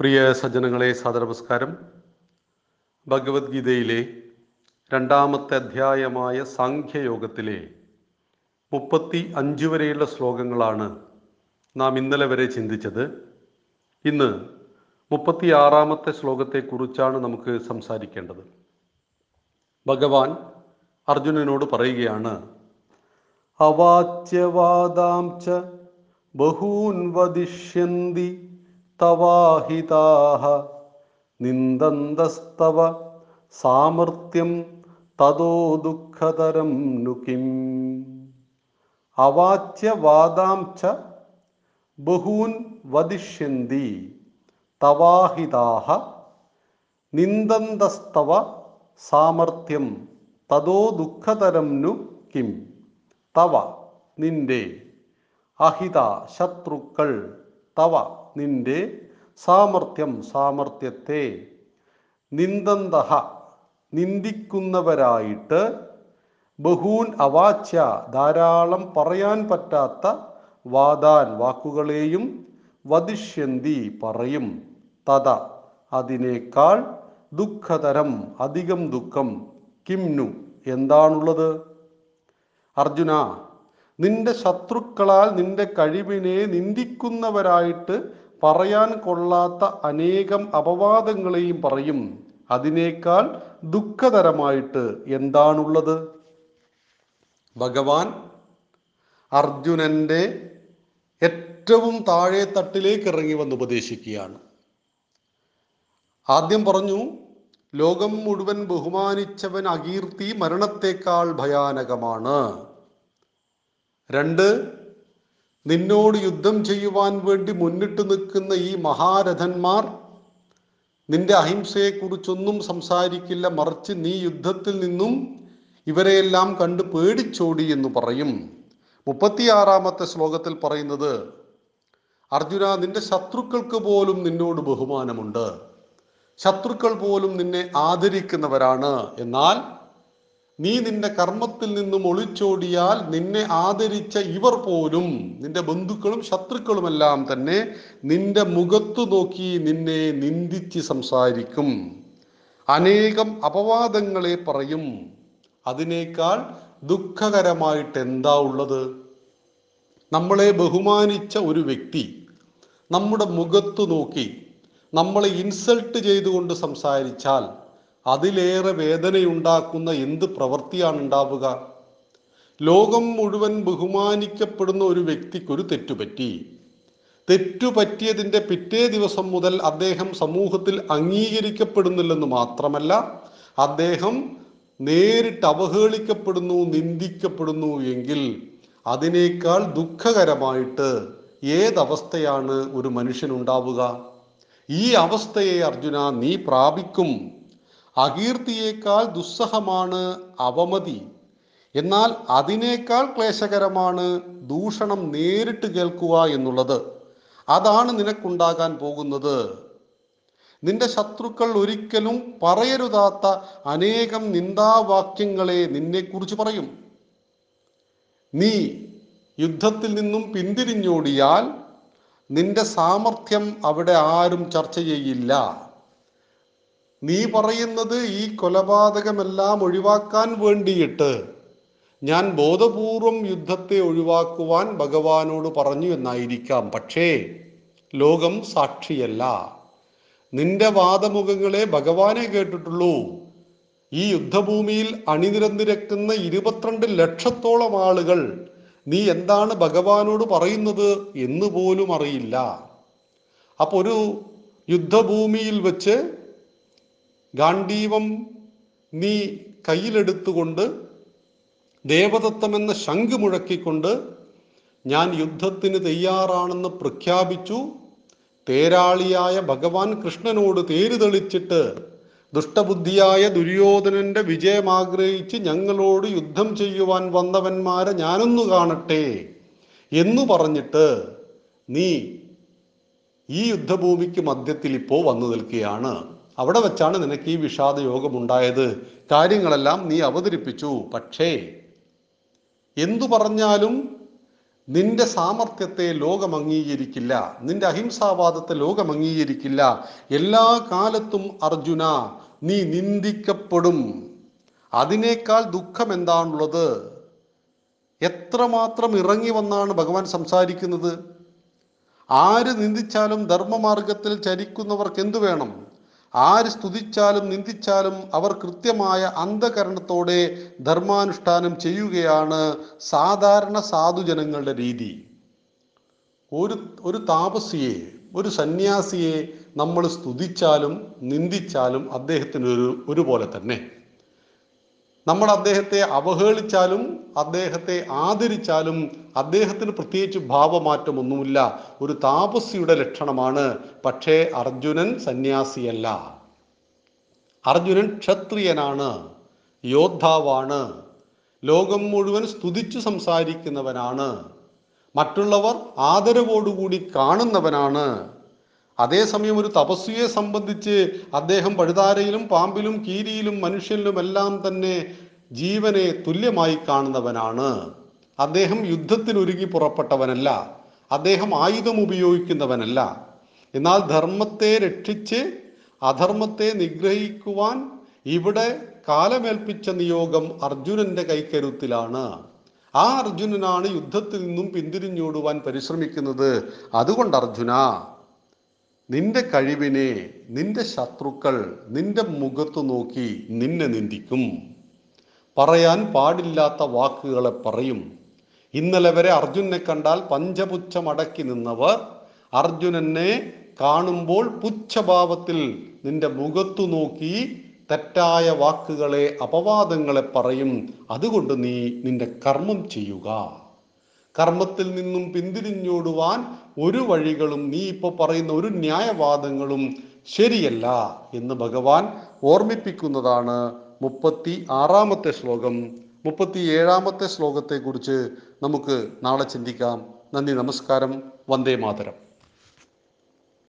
പ്രിയ സജ്ജനങ്ങളെ സാദരനമസ്കാരം ഭഗവത്ഗീതയിലെ രണ്ടാമത്തെ അധ്യായമായ സാഖ്യയോഗത്തിലെ മുപ്പത്തി അഞ്ച് വരെയുള്ള ശ്ലോകങ്ങളാണ് നാം ഇന്നലെ വരെ ചിന്തിച്ചത്. ഇന്ന് മുപ്പത്തി ആറാമത്തെ ശ്ലോകത്തെക്കുറിച്ചാണ് നമുക്ക് സംസാരിക്കേണ്ടത്. ഭഗവാൻ അർജുനനോട് പറയുകയാണ് അവാച്യവാദാം ബഹൂൻ വദിഷ്യന്തി തവാഹിതാഹ നിന്ദന്തസ്തവ സാമർത്ഥ്യം തതോ ദുഃഖതരം നുകിം അവാച്യവാദാം ച ബഹൂൻ വദിഷ്യന്തി തവാഹിതാഹ നിന്ദന്തസ്തവ സാമർത്ഥ്യം തതോ ദുഃഖതരം നു കിം. തവ നിന്റെ അഹിത ശത്രുക്കൾ തവ നിന്റെ സാമർത്ഥ്യം സാമർത്ഥ്യത്തെ നിന്ദന്തഹ നിന്ദിക്കുന്നവരായിട്ട് ബഹൂൻ അവാച്യ ധാരാളം പറയാൻ പറ്റാത്ത വാദാൻ വാക്കുകളെയും വധിഷ്യന്തി പറയും. തത അതിനേക്കാൾ ദുഃഖതരം അധികം ദുഃഖം കിംനു എന്താണുള്ളത്? അർജുന നിന്റെ ശത്രുക്കളാൽ നിന്റെ കഴിവിനെ നിന്ദിക്കുന്നവരായിട്ട് പറയാൻ കൊള്ളാത്ത അനേകം അപവാദങ്ങളെയും പറയും. അതിനേക്കാൾ ദുഃഖതരമായിട്ട് എന്താണുള്ളത്? ഭഗവാൻ അർജുനന്റെ ഏറ്റവും താഴെ തട്ടിലേക്ക് ഇറങ്ങി വന്ന് ഉപദേശിക്കുകയാണ്. ആദ്യം പറഞ്ഞു ലോകം മുഴുവൻ ബഹുമാനിച്ചവൻ അകീർത്തി മരണത്തെക്കാൾ ഭയാനകമാണ്. രണ്ട് നിന്നോട് യുദ്ധം ചെയ്യുവാൻ വേണ്ടി മുന്നിട്ട് നിൽക്കുന്ന ഈ മഹാരഥന്മാർ നിന്റെ അഹിംസയെക്കുറിച്ചൊന്നും സംസാരിക്കില്ല. മറിച്ച് നീ യുദ്ധത്തിൽ നിന്നും ഇവരെയെല്ലാം കണ്ട് പേടിച്ചോടി എന്ന് പറയും. മുപ്പത്തിയാറാമത്തെ ശ്ലോകത്തിൽ പറയുന്നത് അർജുന നിന്റെ ശത്രുക്കൾക്ക് പോലും നിന്നോട് ബഹുമാനമുണ്ട്. ശത്രുക്കൾ പോലും നിന്നെ ആദരിക്കുന്നവരാണ്. എന്നാൽ നീ നിന്റെ കർമ്മത്തിൽ നിന്നും ഒളിച്ചോടിയാൽ നിന്നെ ആദരിച്ച ഇവർ പോലും നിന്റെ ബന്ധുക്കളും ശത്രുക്കളുമെല്ലാം തന്നെ നിന്റെ മുഖത്തു നോക്കി നിന്നെ നിന്ദിച്ച് സംസാരിക്കും. അനേകം അപവാദങ്ങളെ പറയും. അതിനേക്കാൾ ദുഃഖകരമായിട്ട് എന്താ ഉള്ളത്? നമ്മളെ ബഹുമാനിച്ച ഒരു വ്യക്തി നമ്മുടെ മുഖത്തു നോക്കി നമ്മളെ ഇൻസൾട്ട് ചെയ്തുകൊണ്ട് സംസാരിച്ചാൽ അതിലേറെ വേദനയുണ്ടാക്കുന്ന എന്ത് പ്രവൃത്തിയാണ് ഉണ്ടാവുക? ലോകം മുഴുവൻ ബഹുമാനിക്കപ്പെടുന്ന ഒരു വ്യക്തിക്കൊരു തെറ്റുപറ്റി. തെറ്റുപറ്റിയതിന്റെ പിറ്റേ ദിവസം മുതൽ അദ്ദേഹം സമൂഹത്തിൽ അംഗീകരിക്കപ്പെടുന്നില്ലെന്ന് മാത്രമല്ല അദ്ദേഹം നേരിട്ട് അവഹേളിക്കപ്പെടുന്നു നിന്ദിക്കപ്പെടുന്നു എങ്കിൽ അതിനേക്കാൾ ദുഃഖകരമായിട്ട് ഏതവസ്ഥയാണ് ഒരു മനുഷ്യനുണ്ടാവുക? ഈ അവസ്ഥയെ അർജുന നീ പ്രാപിക്കും. അകീർത്തിയേക്കാൾ ദുസ്സഹമാണ് അവമതി. എന്നാൽ അതിനേക്കാൾ ക്ലേശകരമാണ് ദൂഷണം നേരിട്ട് കേൾക്കുക എന്നുള്ളത്. അതാണ് നിനക്കുണ്ടാകാൻ പോകുന്നത്. നിന്റെ ശത്രുക്കൾ ഒരിക്കലും പറയരുതാത്ത അനേകം നിന്ദാവാക്യങ്ങളെ നിന്നെക്കുറിച്ച് പറയും. നീ യുദ്ധത്തിൽ നിന്നും പിന്തിരിഞ്ഞോടിയാൽ നിന്റെ സാമർഥ്യം അവിടെ ആരും ചർച്ച ചെയ്യില്ല. നീ പറയുന്നത് ഈ കൊലപാതകമെല്ലാം ഒഴിവാക്കാൻ വേണ്ടിയിട്ട്. ഞാൻ ബോധപൂർവം യുദ്ധത്തെ ഒഴിവാക്കുവാൻ ഭഗവാനോട് പറഞ്ഞു എന്നായിരിക്കാം. പക്ഷേ ലോകം സാക്ഷിയല്ല. നിന്റെ വാദമുഖങ്ങളെ ഭഗവാനെ കേട്ടിട്ടുള്ളൂ. ഈ യുദ്ധഭൂമിയിൽ അണിനിരന്നിരക്കുന്ന ഇരുപത്തിരണ്ട് ലക്ഷത്തോളം ആളുകൾ നീ എന്താണ് ഭഗവാനോട് പറയുന്നത് എന്ന് പോലും അറിയില്ല. അപ്പൊ ഒരു യുദ്ധഭൂമിയിൽ വെച്ച് ഗാന്ധീവം നീ കയ്യിലെടുത്തുകൊണ്ട് ദേവദത്തം എന്ന ശംഖ് മുഴക്കിക്കൊണ്ട് ഞാൻ യുദ്ധത്തിന് തയ്യാറാണെന്ന് പ്രഖ്യാപിച്ചു. തേരാളിയായ ഭഗവാൻ കൃഷ്ണനോട് തേര് തെളിച്ചിട്ട് ദുഷ്ടബുദ്ധിയായ ദുര്യോധനന്റെ വിജയം ആഗ്രഹിച്ച് ഞങ്ങളോട് യുദ്ധം ചെയ്യുവാൻ വന്നവന്മാരെ ഞാനൊന്നു കാണട്ടെ എന്നു പറഞ്ഞിട്ട് നീ ഈ യുദ്ധഭൂമിക്ക് മധ്യത്തിൽ ഇപ്പോൾ വന്നു നിൽക്കുകയാണ്. അവിടെ വെച്ചാണ് നിനക്ക് ഈ വിഷാദ യോഗം ഉണ്ടായത് കാര്യങ്ങളെല്ലാം നീ അവതരിപ്പിച്ചു. പക്ഷേ എന്തു പറഞ്ഞാലും നിന്റെ സാമർത്ഥ്യത്തെ ലോകം അംഗീകരിക്കില്ല നിന്റെ അഹിംസാവാദത്തെ ലോകം അംഗീകരിക്കില്ല എല്ലാ കാലത്തും അർജുന നീ നിന്ദിക്കപ്പെടും. അതിനേക്കാൾ ദുഃഖം എന്താണുള്ളത്? എത്രമാത്രം ഇറങ്ങി വന്നാണ് ഭഗവാൻ സംസാരിക്കുന്നത്? ആര് നിന്ദിച്ചാലും ധർമ്മമാർഗത്തിൽ ചരിക്കുന്നവർക്ക് എന്തു വേണം? ആര് സ്തുതിച്ചാലും നിന്ദിച്ചാലും അവർ കൃത്യമായ അന്ധകരണത്തോടെ ധർമാനുഷ്ഠാനം ചെയ്യുകയാണ് സാധാരണ സാധുജനങ്ങളുടെ രീതി. ഒരു ഒരു താപസിയെ ഒരു സന്യാസിയെ നമ്മൾ സ്തുതിച്ചാലും നിന്ദിച്ചാലും അദ്ദേഹത്തിന് ഒരു ഒരുപോലെ തന്നെ. നമ്മൾ അദ്ദേഹത്തെ അവഹേളിച്ചാലും അദ്ദേഹത്തെ ആദരിച്ചാലും അദ്ദേഹത്തിന് പ്രത്യേകിച്ച് ഭാവമാറ്റമൊന്നുമില്ല. ഒരു താപസിയുടെ ലക്ഷണമാണ്. പക്ഷേ അർജുനൻ സന്യാസിയല്ല. അർജുനൻ ക്ഷത്രിയനാണ്. യോദ്ധാവാണ്. ലോകം മുഴുവൻ സ്തുതിച്ചു സംസാരിക്കുന്നവനാണ്. മറ്റുള്ളവർ ആദരവോടുകൂടി കാണുന്നവനാണ്. അതേസമയം ഒരു തപസ്വിയെ സംബന്ധിച്ച് അദ്ദേഹം പഴുതാരയിലും പാമ്പിലും കീരിയിലും മനുഷ്യനിലും എല്ലാം തന്നെ ജീവനെ തുല്യമായി കാണുന്നവനാണ്. അദ്ദേഹം യുദ്ധത്തിൽ ഒരുങ്ങി പുറപ്പെട്ടവനല്ല. അദ്ദേഹം ആയുധം ഉപയോഗിക്കുന്നവനല്ല. എന്നാൽ ധർമ്മത്തെ രക്ഷിച്ച് അധർമ്മത്തെ നിഗ്രഹിക്കുവാൻ ഇവിടെ കാലമേൽപ്പിച്ച നിയോഗം അർജുനന്റെ കൈക്കരുത്തിലാണ്. ആ അർജുനനാണ് യുദ്ധത്തിൽ നിന്നും പിന്തിരിഞ്ഞോടുവാൻ പരിശ്രമിക്കുന്നത്. അതുകൊണ്ട് അർജുന നിന്റെ കഴിവിനെ നിന്റെ ശത്രുക്കൾ നിന്റെ മുഖത്തു നോക്കി നിന്നെ നിന്ദിക്കും. പറയാൻ പാടില്ലാത്ത വാക്കുകളെ പറയും. ഇന്നലെ വരെ അർജുനെ കണ്ടാൽ പഞ്ചപുച്ഛമടക്കി നിന്നവർ അർജുനനെ കാണുമ്പോൾ പുച്ഛഭാവത്തിൽ നിന്റെ മുഖത്തു നോക്കി തെറ്റായ വാക്കുകളെ അപവാദങ്ങളെ പറയും. അതുകൊണ്ട് നീ നിന്റെ കർമ്മം ചെയ്യുക. കർമ്മത്തിൽ നിന്നും പിന്തിരിഞ്ഞോടുവാൻ ഒരു വഴികളും നീ ഇപ്പോൾ പറയുന്ന ഒരു ന്യായവാദങ്ങളും ശരിയല്ല എന്ന് ഭഗവാൻ ഓർമ്മിപ്പിക്കുന്നതാണ് മുപ്പത്തി ആറാമത്തെ ശ്ലോകം. മുപ്പത്തി ഏഴാമത്തെ ശ്ലോകത്തെക്കുറിച്ച് നമുക്ക് നാളെ ചിന്തിക്കാം. നന്ദി നമസ്കാരം. വന്ദേ മാതരം.